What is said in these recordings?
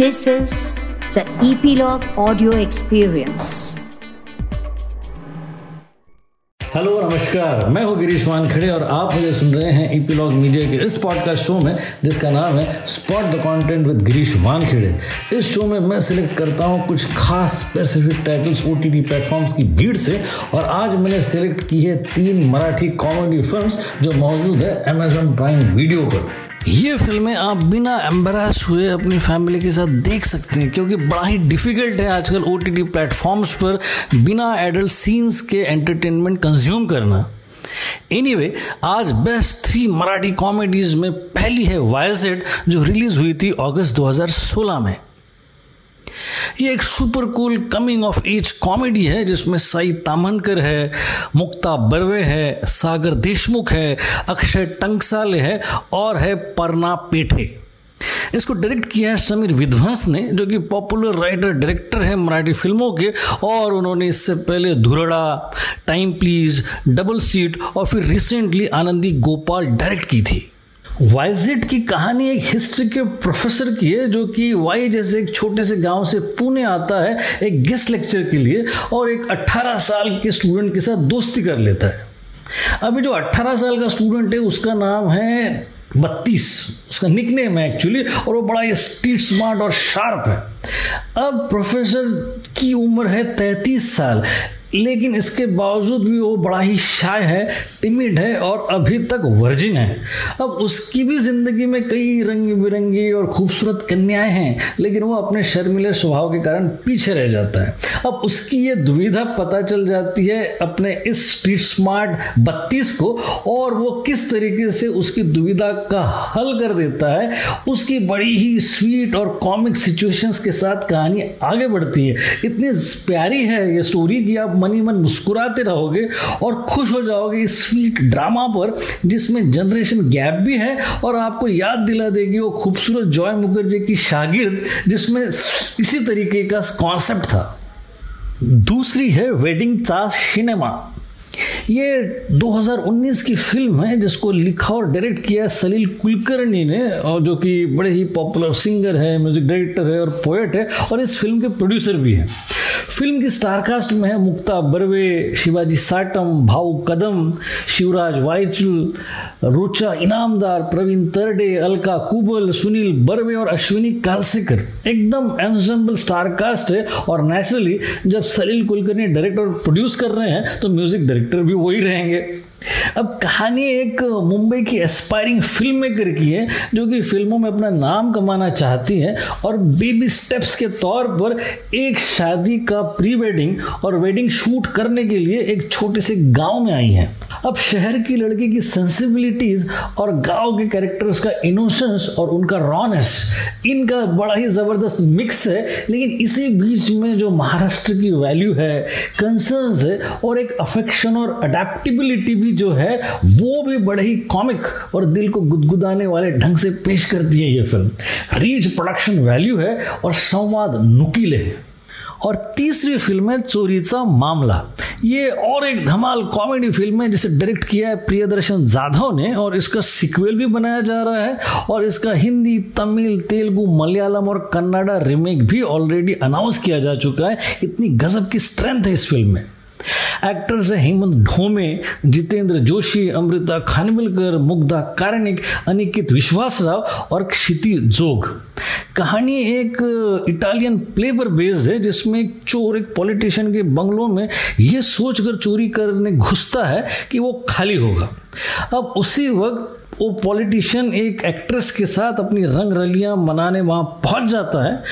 This is the Epilogue Audio Experience. Hello नमस्कार। मैं हूँ गिरीश वानखेड़े और आप मुझे सुन रहे हैं ईपीलॉग मीडिया के इस पॉडकास्ट शो में, जिसका नाम है spot the content with Girish Wankhede. इस शो में मैं सिलेक्ट करता हूँ कुछ खास specific titles O T platforms की भीड़ से, और आज मैंने सिलेक्ट की है तीन मराठी कॉमेडी फिल्म्स जो मौजूद है अमेजोन प्राइम वीडियो पर। ये फ़िल्में आप बिना एम्बरास हुए अपनी फैमिली के साथ देख सकते हैं क्योंकि बड़ा ही डिफ़िकल्ट है आजकल ओ टी प्लेटफॉर्म्स पर बिना एडल्ट सीन्स के एंटरटेनमेंट कंज्यूम करना। एनीवे anyway, आज बेस्ट थ्री मराठी कॉमेडीज में पहली है वायसेड जो रिलीज़ हुई थी अगस्त 2016 में। ये एक super cool coming of age comedy है, जिसमें साई तामनकर है, मुक्ता बर्वे है, सागर देशमुख है, अक्षय टंकसाले है और है परना पेठे। इसको डायरेक्ट किया है समीर विध्वंस ने, जो कि पॉपुलर राइटर डायरेक्टर है मराठी फ़िल्मों के, और उन्होंने इससे पहले धुरड़ा, टाइम प्लीज़, डबल सीट और फिर रिसेंटली आनंदी गोपाल डायरेक्ट की थी। वाइजिट की कहानी एक हिस्ट्री के प्रोफेसर की है, जो कि वाई जैसे एक छोटे से गाँव से पुणे आता है, एक गेस्ट लेक्चर के लिए, और एक 18 साल के स्टूडेंट के साथ दोस्ती कर लेता है। अभी जो 18 साल का स्टूडेंट है, उसका नाम है बत्तीस। उसका निकनेम है एक्चुअली और वो बड़ा स्ट्रीट स्मार्ट और शार्प है। अब प्रोफेसर की उम्र है तैतीस साल। लेकिन इसके बावजूद भी वो बड़ा ही शाय है टिमिड है और अभी तक वर्जिन है। अब उसकी भी ज़िंदगी में कई रंग बिरंगी और खूबसूरत कन्याएँ हैं, लेकिन वो अपने शर्मिले स्वभाव के कारण पीछे रह जाता है। अब उसकी ये दुविधा पता चल जाती है अपने इस स्ट्रीट स्मार्ट बत्तीस को और वो किस तरीके से उसकी दुविधा का हल कर देता है, उसकी बड़ी ही स्वीट और कॉमिक सिचुएशंस के साथ कहानी आगे बढ़ती है। इतनी प्यारी है ये स्टोरी की आप मनी मन मुस्कुराते रहोगे और खुश हो जाओगे इस स्वीट ड्रामा पर, जिसमें जनरेशन गैप भी है और आपको याद दिला देगी वो खूबसूरत जॉय मुखर्जी की शागिर्द, जिसमें इसी तरीके का कॉन्सेप्ट था। दूसरी है वेडिंग चा सिनेमा ये 2019 की फ़िल्म है जिसको लिखा और डायरेक्ट किया सलील कुलकर्णी ने, और जो कि बड़े ही पॉपुलर सिंगर है, म्यूज़िक डायरेक्टर है और पोएट है, और इस फ़िल्म के प्रोड्यूसर भी हैं। फ़िल्म की स्टारकास्ट में है मुक्ता बर्वे, शिवाजी साटम, भाऊ कदम, शिवराज वाइचुल, रोचा इनामदार, प्रवीण तरडे, अलका कुबल, सुनील बर्वे और अश्विनी कालसेकर। एकदम एंसेंबल स्टारकास्ट है, और नेचुरली जब सलील कुलकर्णी डायरेक्ट और प्रोड्यूस कर रहे हैं तो म्यूज़िक डायरेक्टर भी वही रहेंगे। अब कहानी एक मुंबई की एस्पायरिंग फ़िल्म मेकर की है, जो कि फ़िल्मों में अपना नाम कमाना चाहती है और बेबी स्टेप्स के तौर पर एक शादी का प्री वेडिंग और वेडिंग शूट करने के लिए एक छोटे से गाँव में आई है। अब शहर की लड़की की सेंसिबिलिटीज और गाँव के कैरेक्टर्स का इनोसेंस और उनका रॉनेस इनका बड़ा ही ज़बरदस्त मिक्स है, लेकिन इसी बीच में जो महाराष्ट्र की वैल्यू है कंसर्न्स है और एक अफेक्शन और अडेप्टिबिलिटी भी जो है, वो भी बड़े ही कॉमिक और दिल को गुदगुदाने वाले ढंग से पेश करती है ये फ़िल्म रीच प्रोडक्शन वैल्यू है और संवाद नुकीले है. और तीसरी फ़िल्म है चोरीचा मामला. ये और एक धमाल कॉमेडी फ़िल्म है जिसे डायरेक्ट किया है प्रियदर्शन जाधव ने और इसका सिक्वल भी बनाया जा रहा है और इसका हिंदी, तमिल, तेलुगु, मलयालम और कन्नाडा रिमेक भी ऑलरेडी अनाउंस किया जा चुका है. इतनी गजब की स्ट्रेंथ है इस फ़िल्म में. एक्टर्स हैं हेमंत ढोमे जितेंद्र जोशी अमृता खानविलकर मुग्धा कारणिक अनिकित विश्वासराव और क्षिति जोग कहानी एक इटालियन प्ले पर बेस्ड है, जिसमें एक चोर, एक पॉलिटिशियन के बंगलों में ये सोचकर चोरी करने घुसता है कि वो खाली होगा। अब उसी वक्त वो पॉलिटिशियन एक एक्ट्रेस के साथ अपनी रंग रलियाँ मनाने वहाँ पहुँच जाता है।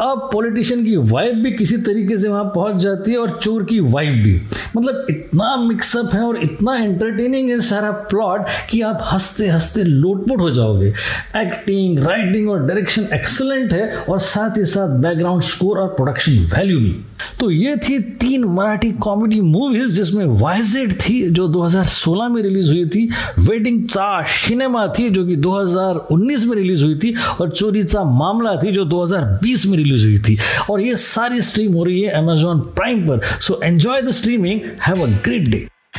अब पॉलिटिशियन की वाइफ भी किसी तरीके से वहाँ पहुँच जाती है और चोर की वाइफ भी। मतलब इतना मिक्सअप है और इतना एंटरटेनिंग है सारा प्लॉट कि आप हँसते हँसते लोटपोट हो जाओगे। एक्टिंग राइटिंग और डायरेक्शन एक्सलेंट है और साथ ही साथ बैकग्राउंड स्कोर और प्रोडक्शन वैल्यू भी। तो ये थी तीन मराठी कॉमेडी मूवीज़ जिसमें वाइजेड थी, जो 2016 में रिलीज़ हुई थी। वेडिंग चार सिनेमा थी, जो कि 2019 में रिलीज़ हुई थी। और चोरी चा मामला थी, जो 2020 में रिलीज़ हुई थी। और ये सारी स्ट्रीम हो रही है अमेजॉन प्राइम पर। So enjoy the streaming have a great day